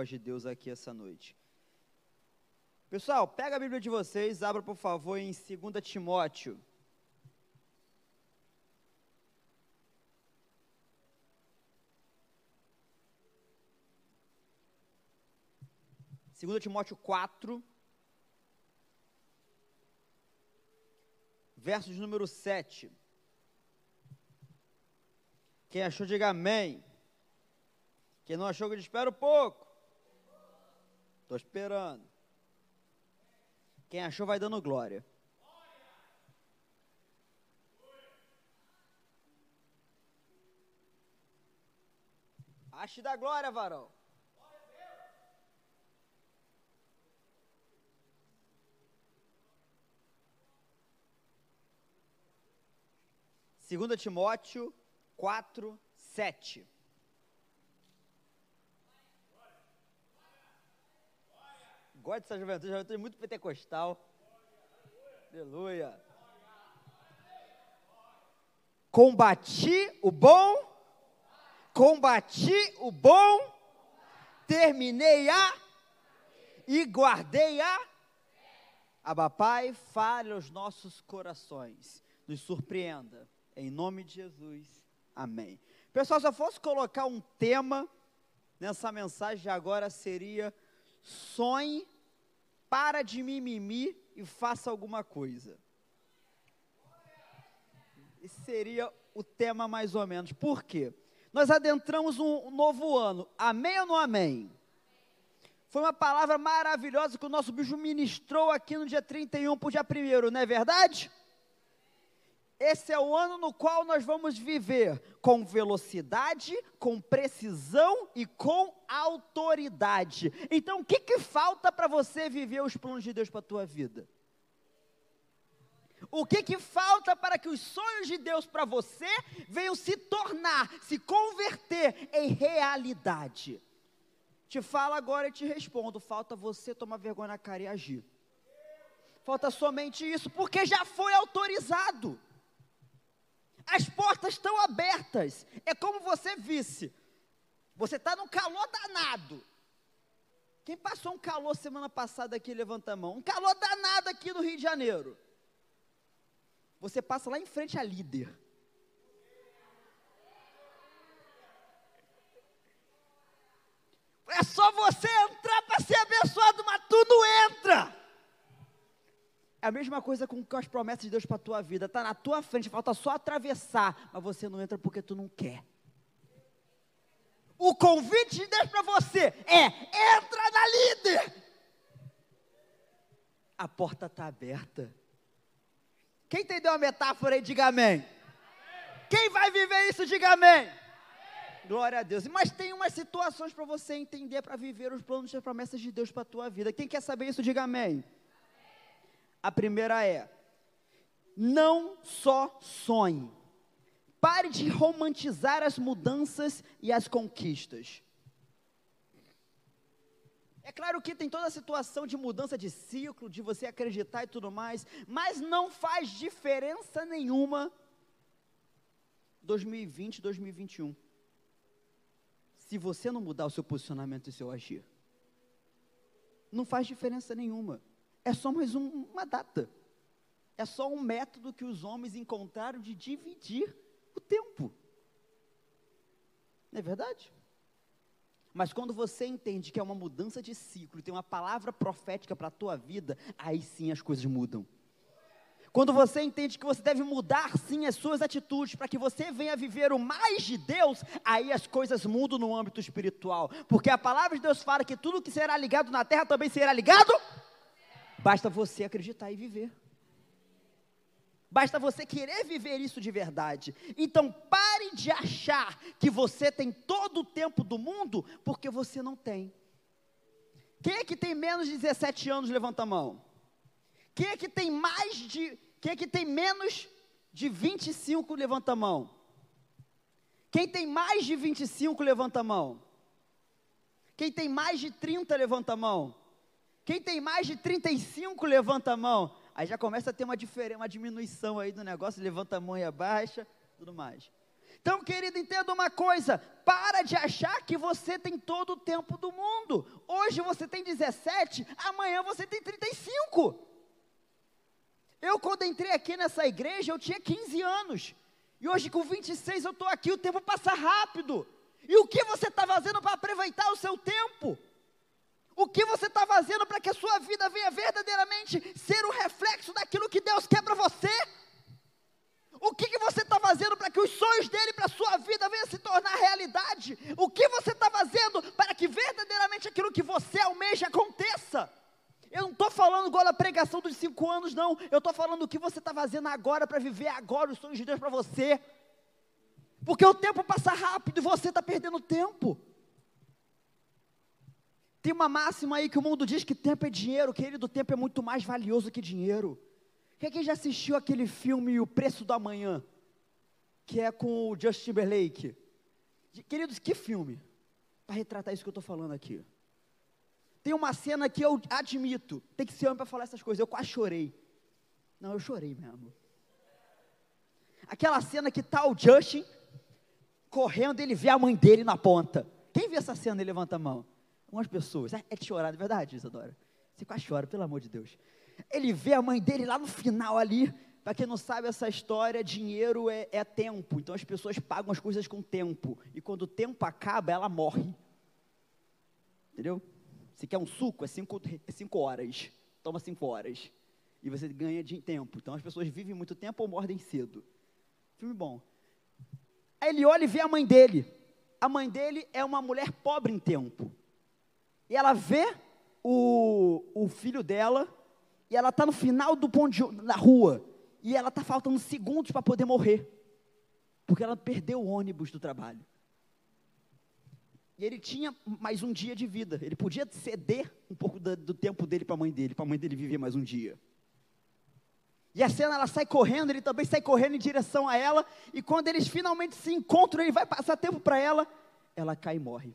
voz de Deus aqui essa noite. Pessoal, pega a Bíblia de vocês, abra por favor em 2 Timóteo. Segundo Timóteo 4, verso de número 7. Quem achou, diga amém. Quem não achou, que espera um pouco. Estou esperando. Quem achou, vai dando glória. Ache da glória, varão. Segunda Timóteo 4, 7. Gosto dessa juventude, juventude muito pentecostal. Aleluia. Combati o bom, combati o bom, terminei a e guardei a. Abapai, fale aos nossos corações, nos surpreenda, em nome de Jesus, amém. Pessoal, se eu fosse colocar um tema nessa mensagem agora seria sonhe, para de mimimi e faça alguma coisa. Esse seria o tema mais ou menos. Por quê? Nós adentramos um novo ano. Amém ou não amém? Foi uma palavra maravilhosa que o nosso bicho ministrou aqui no dia 31 para o dia 1 não é verdade? Esse é o ano no qual nós vamos viver com velocidade, com precisão e com autoridade. Então, o que, que falta para você viver os planos de Deus para a tua vida? O que, que falta para que os sonhos de Deus para você venham se tornar, se converter em realidade? Te falo agora e te respondo: falta você tomar vergonha na cara e agir. Falta somente isso, porque já foi autorizado. As portas estão abertas. É como você visse. Você está num calor danado. Quem passou um calor semana passada aqui, levanta a mão. Um calor danado aqui no Rio de Janeiro. Você passa lá em frente à líder. É só você a mesma coisa com, as promessas de Deus para a tua vida. Está na tua frente, falta só atravessar, mas você não entra porque tu não quer. O convite de Deus para você é: entra na líder. A porta está aberta. Quem entendeu a metáfora aí, diga amém. Quem vai viver isso, diga amém. Glória a Deus. Mas tem umas situações para você entender, para viver os planos e as promessas de Deus para a tua vida. Quem quer saber isso, diga amém. A primeira é: não só sonhe. Pare de romantizar as mudanças e as conquistas. É claro que tem toda a situação de mudança de ciclo, de você acreditar e tudo mais, mas não faz diferença nenhuma 2020, 2021. Se você não mudar o seu posicionamento e seu agir. Não faz diferença nenhuma é só mais um, uma data. É só um método que os homens encontraram de dividir o tempo. Não é verdade? Mas quando você entende que é uma mudança de ciclo, tem uma palavra profética para a tua vida, aí sim as coisas mudam. Quando você entende que você deve mudar sim as suas atitudes para que você venha viver o mais de Deus, aí as coisas mudam no âmbito espiritual. Porque a palavra de Deus fala que tudo que será ligado na terra também será ligado Basta você acreditar e viver. Basta você querer viver isso de verdade. Então pare de achar que você tem todo o tempo do mundo, porque você não tem. Quem é que tem menos de 17 anos, levanta a mão. Quem é que tem mais de. Quem é que tem menos de 25, levanta a mão. Quem tem mais de 25, levanta a mão. Quem tem mais de 30, levanta a mão. Quem tem mais de 35, levanta a mão. Aí já começa a ter uma uma diminuição aí do negócio, levanta a mão e abaixa, tudo mais. Então, querido, entenda uma coisa: para de achar que você tem todo o tempo do mundo. Hoje você tem 17, amanhã você tem 35. Eu, quando entrei aqui nessa igreja, eu tinha 15 anos. E hoje, com 26, eu estou aqui, o tempo passa rápido. E o que você está fazendo para aproveitar o seu tempo? O que você está fazendo para que a sua vida venha verdadeiramente ser o reflexo daquilo que Deus quer para você? O que, que você está fazendo para que os sonhos dele para a sua vida venham se tornar realidade? O que você está fazendo para que verdadeiramente aquilo que você almeja aconteça? Eu não estou falando igual a pregação dos cinco anos, não. Eu estou falando o que você está fazendo agora para viver agora os sonhos de Deus para você. Porque o tempo passa rápido e você está perdendo tempo. Tem uma máxima aí que o mundo diz que tempo é dinheiro, querido, tempo é muito mais valioso que dinheiro. Quem já assistiu aquele filme O Preço do Amanhã? Que é com o Justin Timberlake. Queridos, que filme? Para retratar isso que eu estou falando aqui. Tem uma cena que eu admito, tem que ser homem para falar essas coisas, eu quase chorei. Não, eu chorei mesmo. Aquela cena que tá o Justin correndo, ele vê a mãe dele na ponta. Quem viu essa cena e levanta a mão? Algumas pessoas. É, é de chorar, de verdade, Isadora. Você quase chora, pelo amor de Deus. Ele vê a mãe dele lá no final ali. Para quem não sabe essa história, dinheiro é, é tempo. Então as pessoas pagam as coisas com tempo. E quando o tempo acaba, ela morre. Entendeu? Se quer um suco, é cinco, é cinco horas. Toma cinco horas. E você ganha de tempo. Então as pessoas vivem muito tempo ou mordem cedo. Filme bom. Aí ele olha e vê a mãe dele. A mãe dele é uma mulher pobre em tempo. E ela vê o, o filho dela, e ela está no final do ponto de, da rua, e ela está faltando segundos para poder morrer, porque ela perdeu o ônibus do trabalho. E ele tinha mais um dia de vida. Ele podia ceder um pouco do, do tempo dele para a mãe dele, para a mãe dele viver mais um dia. E a cena ela sai correndo, ele também sai correndo em direção a ela, e quando eles finalmente se encontram, ele vai passar tempo para ela, ela cai e morre.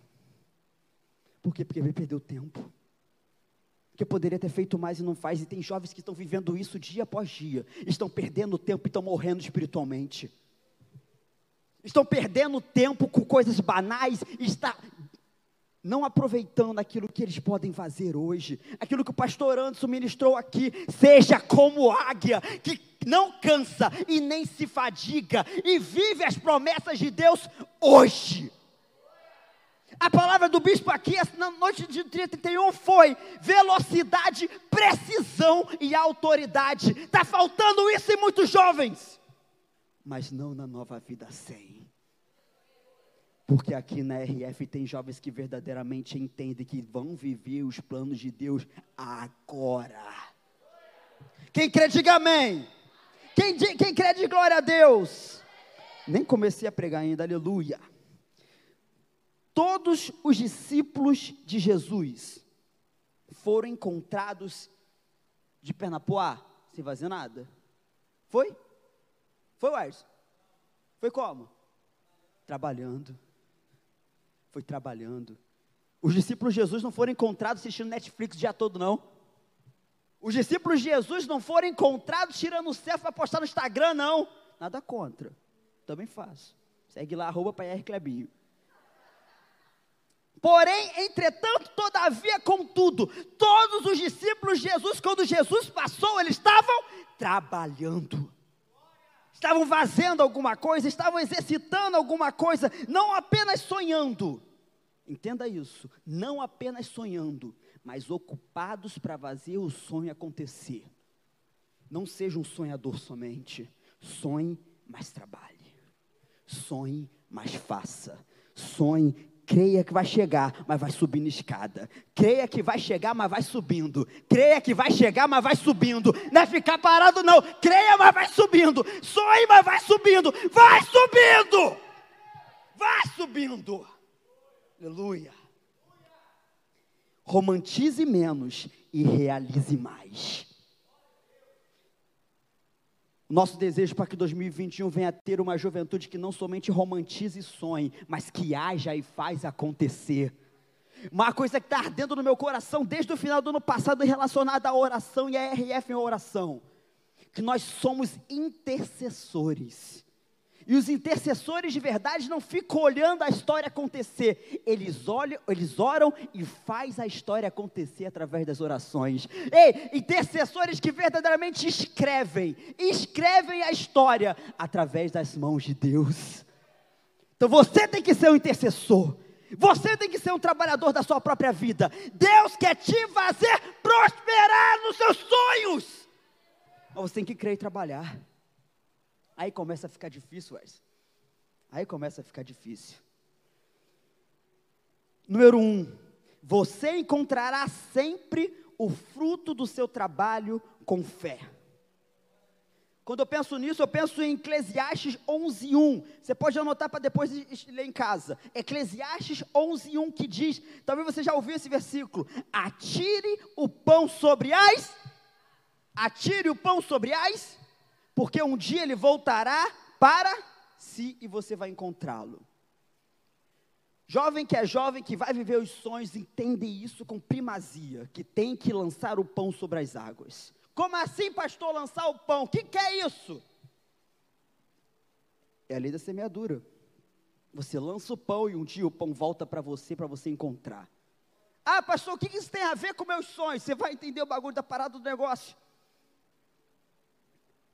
Por quê? Porque perdeu tempo. Porque poderia ter feito mais e não faz, e tem jovens que estão vivendo isso dia após dia, estão perdendo tempo e estão morrendo espiritualmente. Estão perdendo tempo com coisas banais, está não aproveitando aquilo que eles podem fazer hoje, aquilo que o pastor Anderson ministrou aqui, seja como águia, que não cansa e nem se fadiga, e vive as promessas de Deus hoje. A palavra do bispo aqui, na noite de 31, foi velocidade, precisão e autoridade. Está faltando isso em muitos jovens, mas não na nova vida sem. Porque aqui na RF tem jovens que verdadeiramente entendem que vão viver os planos de Deus agora. Quem crê, diga amém. Quem, quem crê, de glória a Deus. Nem comecei a pregar ainda, aleluia. Todos os discípulos de Jesus foram encontrados de perna pro ar, sem fazer nada. Foi? Foi, Wars? Foi como? Trabalhando foi trabalhando. Os discípulos de Jesus não foram encontrados assistindo Netflix o dia todo, não. Os discípulos de Jesus não foram encontrados tirando o selfie para postar no Instagram, não. Nada contra. Também faço. Segue lá, arroba para Clebinho. Porém, entretanto, todavia, contudo, todos os discípulos de Jesus, quando Jesus passou, eles estavam trabalhando estavam fazendo alguma coisa, estavam exercitando alguma coisa, não apenas sonhando. Entenda isso, não apenas sonhando, mas ocupados para fazer o sonho acontecer. Não seja um sonhador somente, sonhe, mas trabalhe. Sonhe, mas faça. Sonhe, Creia que vai chegar, mas vai subindo escada. Creia que vai chegar, mas vai subindo. Creia que vai chegar, mas vai subindo. Não é ficar parado, não. Creia, mas vai subindo. Sonhe, mas vai subindo. Vai subindo. Vai subindo. Aleluia. Romantize menos e realize mais. Nosso desejo para que 2021 venha ter uma juventude que não somente romantize e sonhe, mas que haja e faz acontecer. Uma coisa que está ardendo no meu coração desde o final do ano passado relacionada à oração e à RF em oração, que nós somos intercessores. E os intercessores de verdade não ficam olhando a história acontecer. Eles olham, eles oram e faz a história acontecer através das orações. Ei, intercessores que verdadeiramente escrevem, escrevem a história através das mãos de Deus. Então você tem que ser um intercessor. Você tem que ser um trabalhador da sua própria vida. Deus quer te fazer prosperar nos seus sonhos. Mas você tem que crer e trabalhar. Aí começa a ficar difícil, Wes. Aí começa a ficar difícil. Número um, você encontrará sempre o fruto do seu trabalho com fé. Quando eu penso nisso, eu penso em Eclesiastes 11:1. Você pode anotar para depois ler em casa. Eclesiastes 11:1 que diz, talvez você já ouviu esse versículo: Atire o pão sobre as Atire o pão sobre as porque um dia ele voltará para si e você vai encontrá-lo. Jovem que é jovem, que vai viver os sonhos, entende isso com primazia, que tem que lançar o pão sobre as águas. Como assim, pastor, lançar o pão? O que, que é isso? É a lei da semeadura. Você lança o pão e um dia o pão volta para você, para você encontrar. Ah, pastor, o que isso tem a ver com meus sonhos? Você vai entender o bagulho da parada do negócio.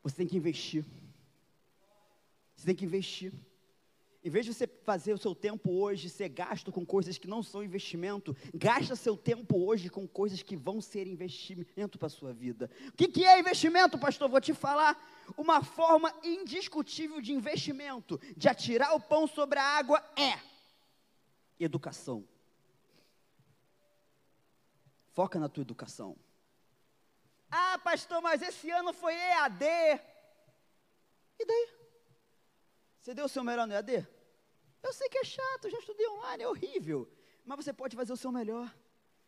Você tem que investir. Você tem que investir. Em vez de você fazer o seu tempo hoje ser gasto com coisas que não são investimento, gasta seu tempo hoje com coisas que vão ser investimento para a sua vida. O que, que é investimento, pastor? Vou te falar. Uma forma indiscutível de investimento, de atirar o pão sobre a água, é educação. Foca na tua educação. Pastor, mas esse ano foi EAD. E daí? Você deu o seu melhor no EAD? Eu sei que é chato, já estudei online, é horrível. Mas você pode fazer o seu melhor.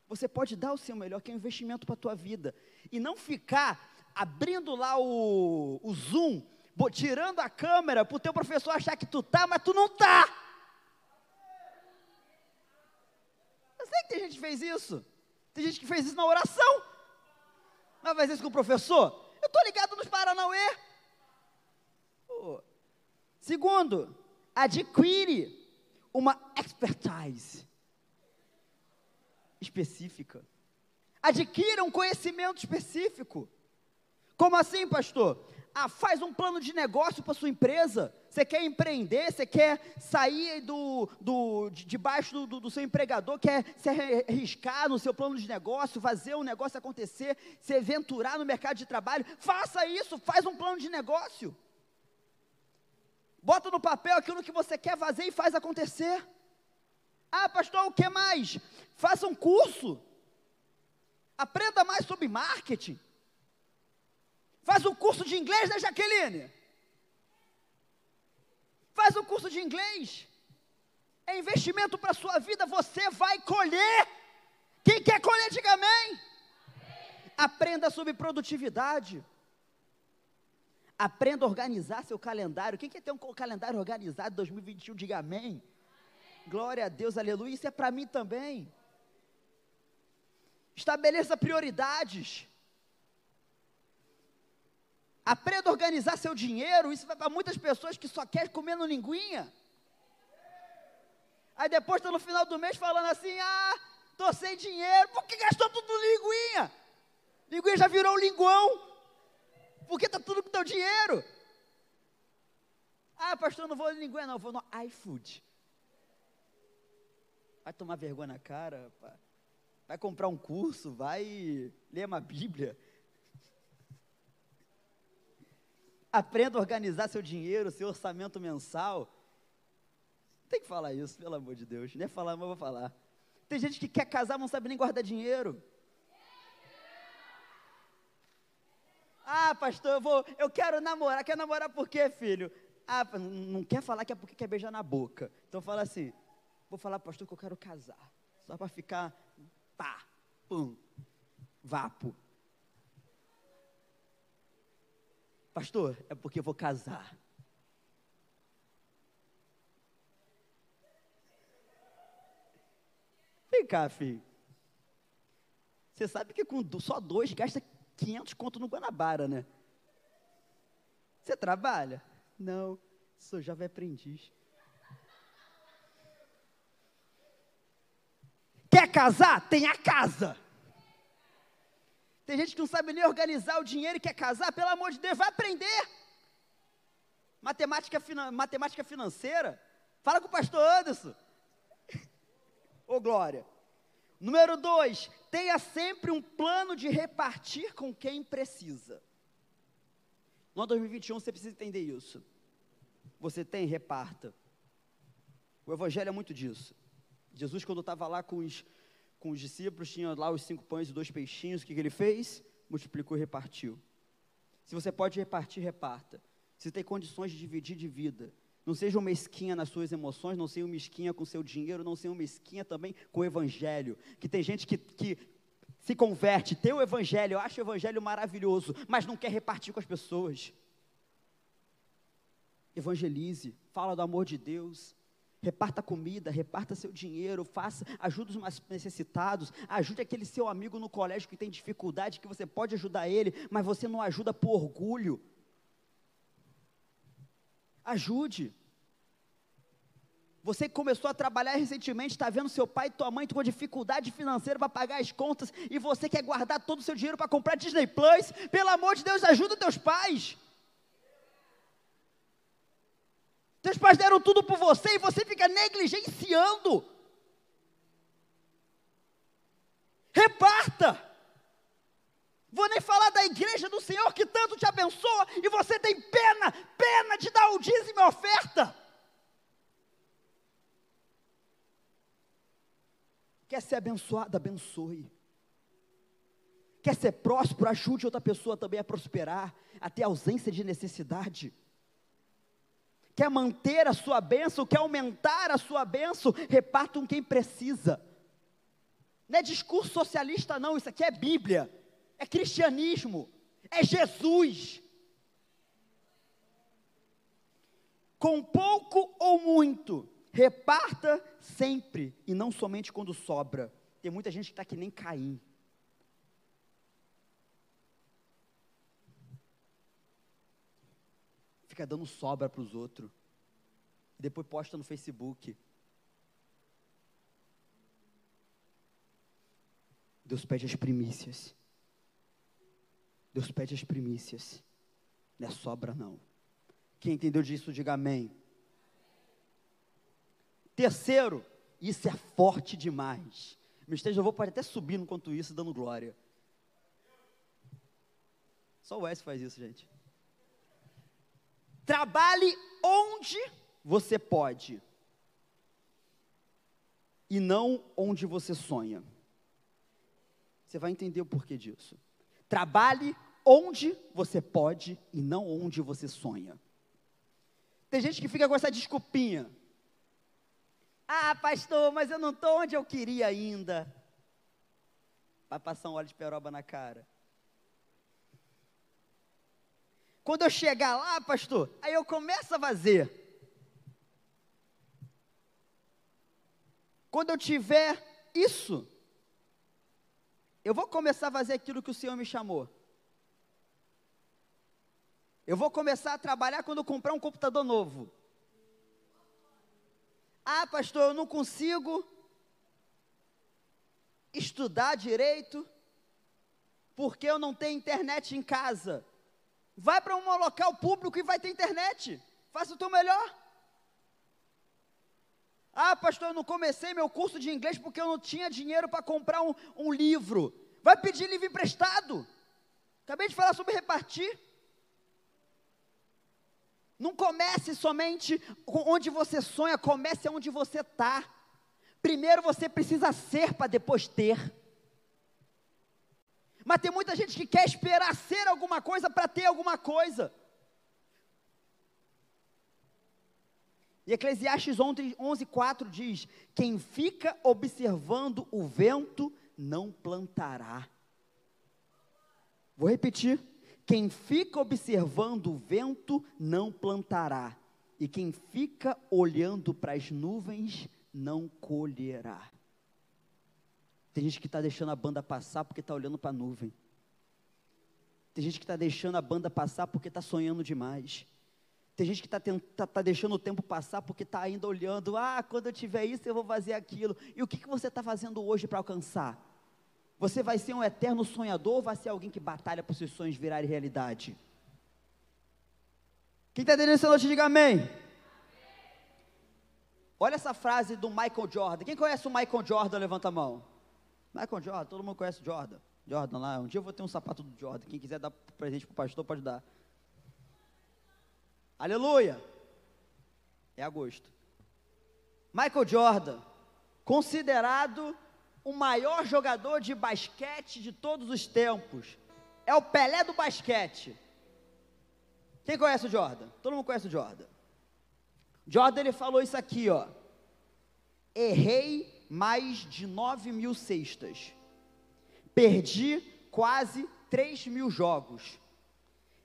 Você pode dar o seu melhor, que é um investimento para a tua vida. E não ficar abrindo lá o, o Zoom, tirando a câmera para o teu professor achar que tu tá, mas tu não tá. Eu sei que tem gente que fez isso. Tem gente que fez isso na oração. Vai fazer isso com o professor? Eu estou ligado nos Paranauê. Oh. Segundo, adquire uma expertise específica. Adquira um conhecimento específico. Como assim, pastor? Ah, faz um plano de negócio para sua empresa. Você quer empreender, você quer sair do, do, de, debaixo do, do, do, seu empregador, quer se arriscar no seu plano de negócio, fazer um negócio acontecer, se aventurar no mercado de trabalho. Faça isso, faz um plano de negócio. Bota no papel aquilo que você quer fazer e faz acontecer. Ah, pastor, o que mais? Faça um curso. Aprenda mais sobre marketing. Faz um curso de inglês, né, Jaqueline? Faz um curso de inglês. É investimento para a sua vida, você vai colher. Quem quer colher, diga amém. Aprenda sobre produtividade. Aprenda a organizar seu calendário. Quem quer ter um calendário organizado 2021, diga amém. amém. Glória a Deus, aleluia. Isso é para mim também. Estabeleça prioridades. Aprenda a organizar seu dinheiro. Isso vai para muitas pessoas que só querem comer no linguinha. Aí depois está no final do mês falando assim: ah, tô sem dinheiro. Por que gastou tudo no linguinha? Linguinha já virou um linguão. Por que está tudo com teu dinheiro? Ah, pastor, não vou no linguinha, não, vou no iFood. Vai tomar vergonha na cara, vai comprar um curso, vai ler uma Bíblia. Aprenda a organizar seu dinheiro, seu orçamento mensal. Tem que falar isso, pelo amor de Deus. Nem é falar, mas vou falar. Tem gente que quer casar, não sabe nem guardar dinheiro. Ah, pastor, eu vou, eu quero namorar. Quer namorar por quê, filho? Ah, não quer falar que é porque quer beijar na boca. Então fala assim: vou falar, pastor, que eu quero casar. Só para ficar pá, pum, vapo. Pastor, é porque eu vou casar. Vem cá, filho. Você sabe que com só dois gasta 500 conto no Guanabara, né? Você trabalha? Não. Sou jovem aprendiz. Quer casar? Tenha casa. Tem gente que não sabe nem organizar o dinheiro e quer casar, pelo amor de Deus, vai aprender. Matemática, matemática financeira. Fala com o pastor Anderson. Ô glória. Número dois, tenha sempre um plano de repartir com quem precisa. No ano 2021 você precisa entender isso. Você tem, reparta. O Evangelho é muito disso. Jesus, quando estava lá com os, com os discípulos, tinha lá os cinco pães e dois peixinhos, o que, que ele fez? Multiplicou e repartiu. Se você pode repartir, reparta. Se tem condições de dividir, divida. Não seja uma mesquinha nas suas emoções, não seja uma mesquinha com seu dinheiro, não seja uma mesquinha também com o evangelho. Que tem gente que, que se converte, tem o evangelho, eu acho o evangelho maravilhoso, mas não quer repartir com as pessoas. Evangelize, fala do amor de Deus, reparta comida, reparta seu dinheiro, faça, ajude os mais necessitados, ajude aquele seu amigo no colégio que tem dificuldade, que você pode ajudar ele, mas você não ajuda por orgulho. Ajude. Você começou a trabalhar recentemente, está vendo seu pai e tua mãe com dificuldade financeira para pagar as contas e você quer guardar todo o seu dinheiro para comprar Disney Plus. Pelo amor de Deus, ajuda teus pais. Teus pais deram tudo por você e você fica negligenciando. Reparta. Vou nem falar da igreja do Senhor que tanto te abençoa e você tem pena, pena de dar o dízimo e oferta. Quer ser abençoado? Abençoe. Quer ser próspero? Ajude outra pessoa também a prosperar, a ter ausência de necessidade. Quer manter a sua bênção? Quer aumentar a sua bênção? Reparta com quem precisa. Não é discurso socialista, não, isso aqui é Bíblia é cristianismo, é Jesus. Com pouco ou muito, reparta sempre e não somente quando sobra. Tem muita gente que está que nem Caim. Fica dando sobra para os outros. Depois posta no Facebook. Deus pede as primícias. Deus pede as primícias. Não é sobra, não. Quem entendeu disso, diga amém. Terceiro, isso é forte demais. Meu esteja, eu vou até subir enquanto isso, dando glória. Só o S faz isso, gente. Trabalhe onde você pode. E não onde você sonha. Você vai entender o porquê disso. Trabalhe onde você pode e não onde você sonha. Tem gente que fica com essa desculpinha. Ah, pastor, mas eu não estou onde eu queria ainda. Vai passar um óleo de peroba na cara. Quando eu chegar lá, pastor, aí eu começo a fazer. Quando eu tiver isso, eu vou começar a fazer aquilo que o Senhor me chamou. Eu vou começar a trabalhar quando eu comprar um computador novo. Ah, pastor, eu não consigo estudar direito porque eu não tenho internet em casa. Vai para um local público e vai ter internet. Faça o teu melhor. Ah, pastor, eu não comecei meu curso de inglês porque eu não tinha dinheiro para comprar um, um livro. Vai pedir livro emprestado. Acabei de falar sobre repartir. Não comece somente onde você sonha, comece onde você está. Primeiro você precisa ser para depois ter. Mas tem muita gente que quer esperar ser alguma coisa para ter alguma coisa. E Eclesiastes 11:4 diz: Quem fica observando o vento não plantará. Vou repetir: quem fica observando o vento não plantará, e quem fica olhando para as nuvens não colherá. Tem gente que está deixando a banda passar porque está olhando para a nuvem. Tem gente que está deixando a banda passar porque está sonhando demais. Tem gente que está tá, tá deixando o tempo passar porque está ainda olhando, ah, quando eu tiver isso eu vou fazer aquilo. E o que, que você está fazendo hoje para alcançar? Você vai ser um eterno sonhador ou vai ser alguém que batalha para os seus sonhos virarem realidade? Quem está entendendo essa noite, diga amém. Olha essa frase do Michael Jordan. Quem conhece o Michael Jordan? Levanta a mão. Michael Jordan, todo mundo conhece Jordan. Jordan lá, um dia eu vou ter um sapato do Jordan. Quem quiser dar presente para o pastor, pode dar. Aleluia! É agosto. Michael Jordan, considerado o maior jogador de basquete de todos os tempos. É o Pelé do basquete. Quem conhece o Jordan? Todo mundo conhece o Jordan. Jordan ele falou isso aqui, ó. Errei mais de 9 mil cestas. Perdi quase 3 mil jogos.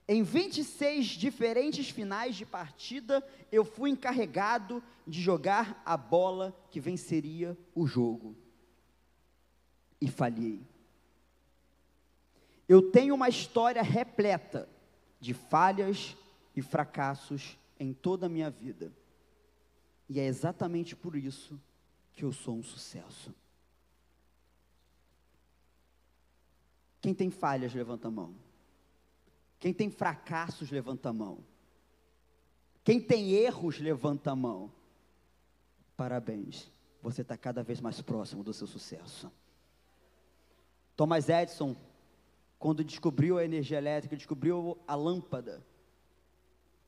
Em 26 diferentes finais de partida, eu fui encarregado de jogar a bola que venceria o jogo. E falhei. Eu tenho uma história repleta de falhas e fracassos em toda a minha vida. E é exatamente por isso que eu sou um sucesso. Quem tem falhas, levanta a mão. Quem tem fracassos, levanta a mão. Quem tem erros, levanta a mão. Parabéns, você está cada vez mais próximo do seu sucesso. Thomas Edison, quando descobriu a energia elétrica, descobriu a lâmpada.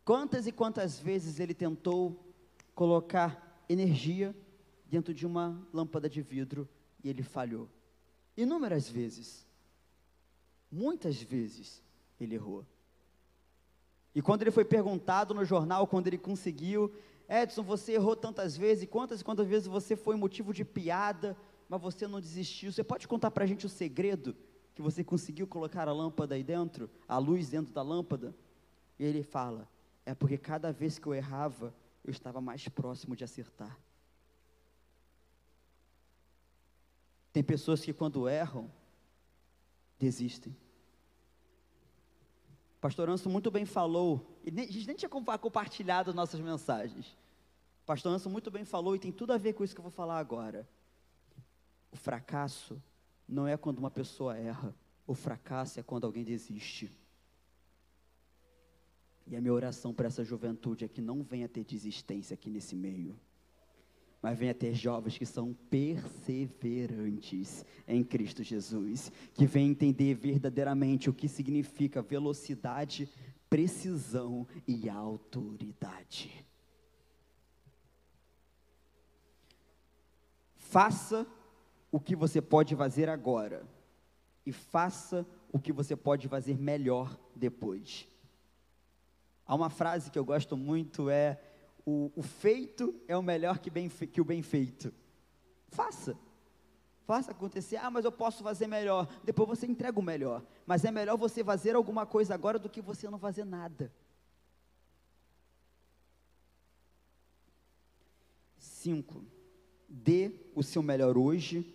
Quantas e quantas vezes ele tentou colocar energia dentro de uma lâmpada de vidro e ele falhou? Inúmeras vezes. Muitas vezes ele errou. E quando ele foi perguntado no jornal, quando ele conseguiu, Edson, você errou tantas vezes, e quantas e quantas vezes você foi motivo de piada, mas você não desistiu. Você pode contar para a gente o segredo que você conseguiu colocar a lâmpada aí dentro, a luz dentro da lâmpada? E ele fala: é porque cada vez que eu errava, eu estava mais próximo de acertar. Tem pessoas que quando erram, desistem. Pastor Anso muito bem falou, e a gente nem tinha compartilhado nossas mensagens. Pastor Anso muito bem falou, e tem tudo a ver com isso que eu vou falar agora. O fracasso não é quando uma pessoa erra, o fracasso é quando alguém desiste. E a minha oração para essa juventude é que não venha ter desistência aqui nesse meio mas venha ter jovens que são perseverantes em Cristo Jesus, que vêm entender verdadeiramente o que significa velocidade, precisão e autoridade. Faça o que você pode fazer agora e faça o que você pode fazer melhor depois. Há uma frase que eu gosto muito é o, o feito é o melhor que, bem, que o bem feito. Faça. Faça acontecer. Ah, mas eu posso fazer melhor. Depois você entrega o melhor. Mas é melhor você fazer alguma coisa agora do que você não fazer nada. Cinco. Dê o seu melhor hoje,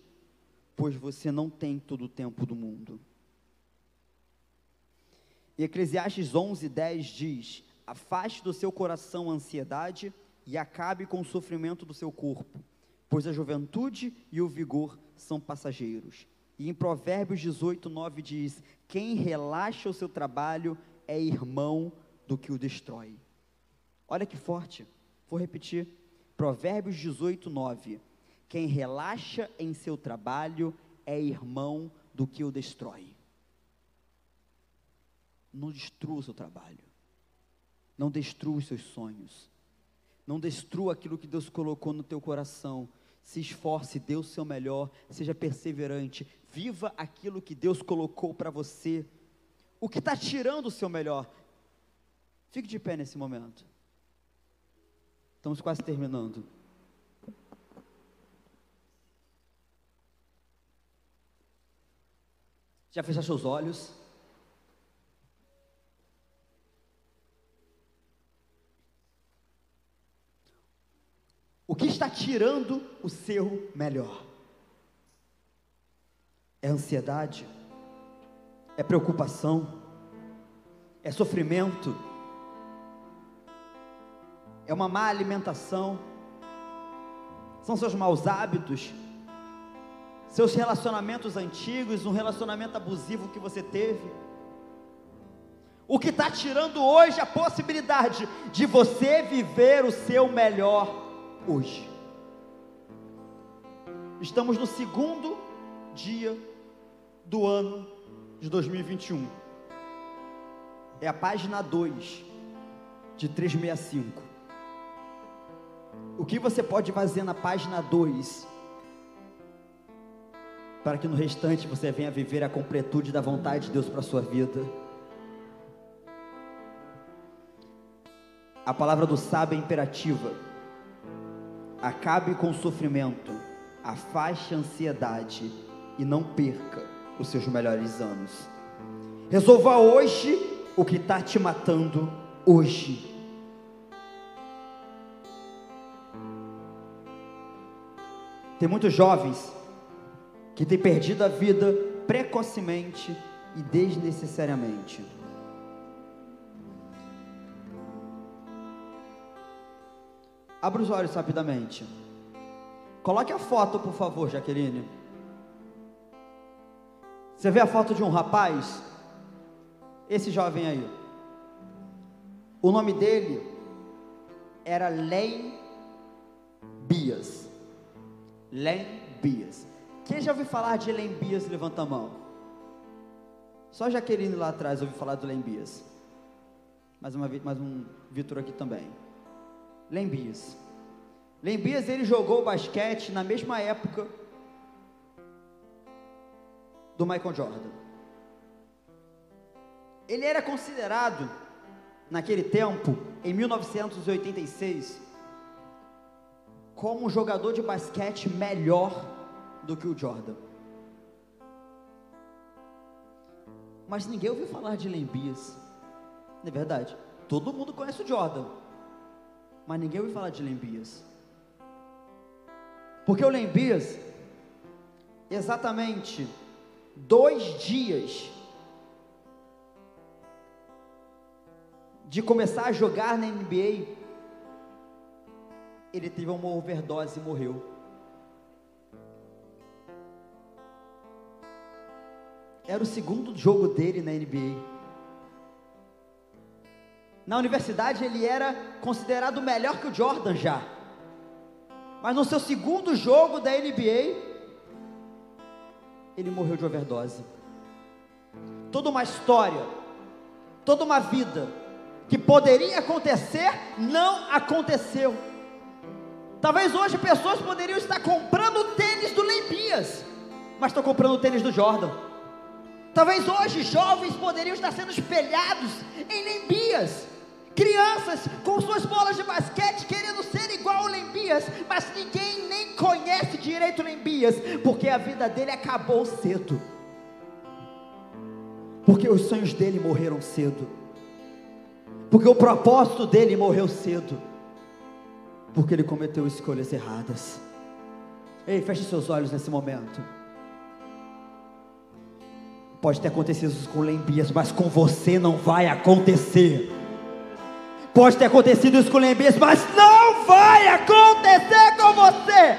pois você não tem todo o tempo do mundo. E Eclesiastes 11, 10 diz: Afaste do seu coração a ansiedade e acabe com o sofrimento do seu corpo, pois a juventude e o vigor são passageiros. E em Provérbios 18, 9 diz: Quem relaxa o seu trabalho é irmão do que o destrói. Olha que forte, vou repetir. Provérbios 18, 9. Quem relaxa em seu trabalho é irmão do que o destrói. Não destrua o seu trabalho. Não destrua os seus sonhos. Não destrua aquilo que Deus colocou no teu coração. Se esforce, dê o seu melhor, seja perseverante, viva aquilo que Deus colocou para você. O que está tirando o seu melhor? Fique de pé nesse momento. Estamos quase terminando. Já fechou seus olhos? O que está tirando o seu melhor? É ansiedade? É preocupação? É sofrimento? É uma má alimentação? São seus maus hábitos? Seus relacionamentos antigos, um relacionamento abusivo que você teve? O que está tirando hoje a possibilidade de você viver o seu melhor hoje? Estamos no segundo dia do ano de 2021. É a página 2 de 365. O que você pode fazer na página 2 para que no restante você venha viver a completude da vontade de Deus para a sua vida? A palavra do sábio é imperativa. Acabe com o sofrimento, afaste a ansiedade e não perca os seus melhores anos. Resolva hoje o que está te matando hoje. Tem muitos jovens que têm perdido a vida precocemente e desnecessariamente. Abra os olhos rapidamente. Coloque a foto, por favor, Jaqueline. Você vê a foto de um rapaz? Esse jovem aí. O nome dele era Len Bias. Len Bias. Quem já ouviu falar de Len Bias, levanta a mão. Só Jaqueline lá atrás ouviu falar do Len Bias. Mais, uma, mais um Vitor aqui também. Lembias. Lembias ele jogou basquete na mesma época do Michael Jordan. Ele era considerado, naquele tempo, em 1986, como um jogador de basquete melhor do que o Jordan. Mas ninguém ouviu falar de Lembias. Não é verdade? Todo mundo conhece o Jordan mas ninguém ouviu falar de Lembias. Porque o Lembias, exatamente dois dias de começar a jogar na NBA, ele teve uma overdose e morreu. Era o segundo jogo dele na NBA. Na universidade ele era considerado melhor que o Jordan já. Mas no seu segundo jogo da NBA, ele morreu de overdose. Toda uma história, toda uma vida que poderia acontecer, não aconteceu. Talvez hoje pessoas poderiam estar comprando o tênis do Lembias, mas estão comprando o tênis do Jordan. Talvez hoje jovens poderiam estar sendo espelhados em Lembias, Crianças com suas bolas de basquete querendo ser igual o Lembias, mas ninguém nem conhece direito o Lembias, porque a vida dele acabou cedo. Porque os sonhos dele morreram cedo. Porque o propósito dele morreu cedo. Porque ele cometeu escolhas erradas. Ei, feche seus olhos nesse momento. Pode ter acontecido isso com Lembias, mas com você não vai acontecer. Pode ter acontecido isso com Lembias, mas não vai acontecer com você.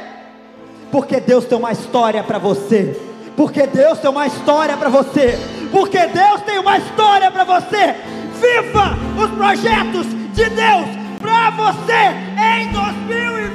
Porque Deus tem uma história para você. Porque Deus tem uma história para você. Porque Deus tem uma história para você. Viva os projetos de Deus para você em 2020.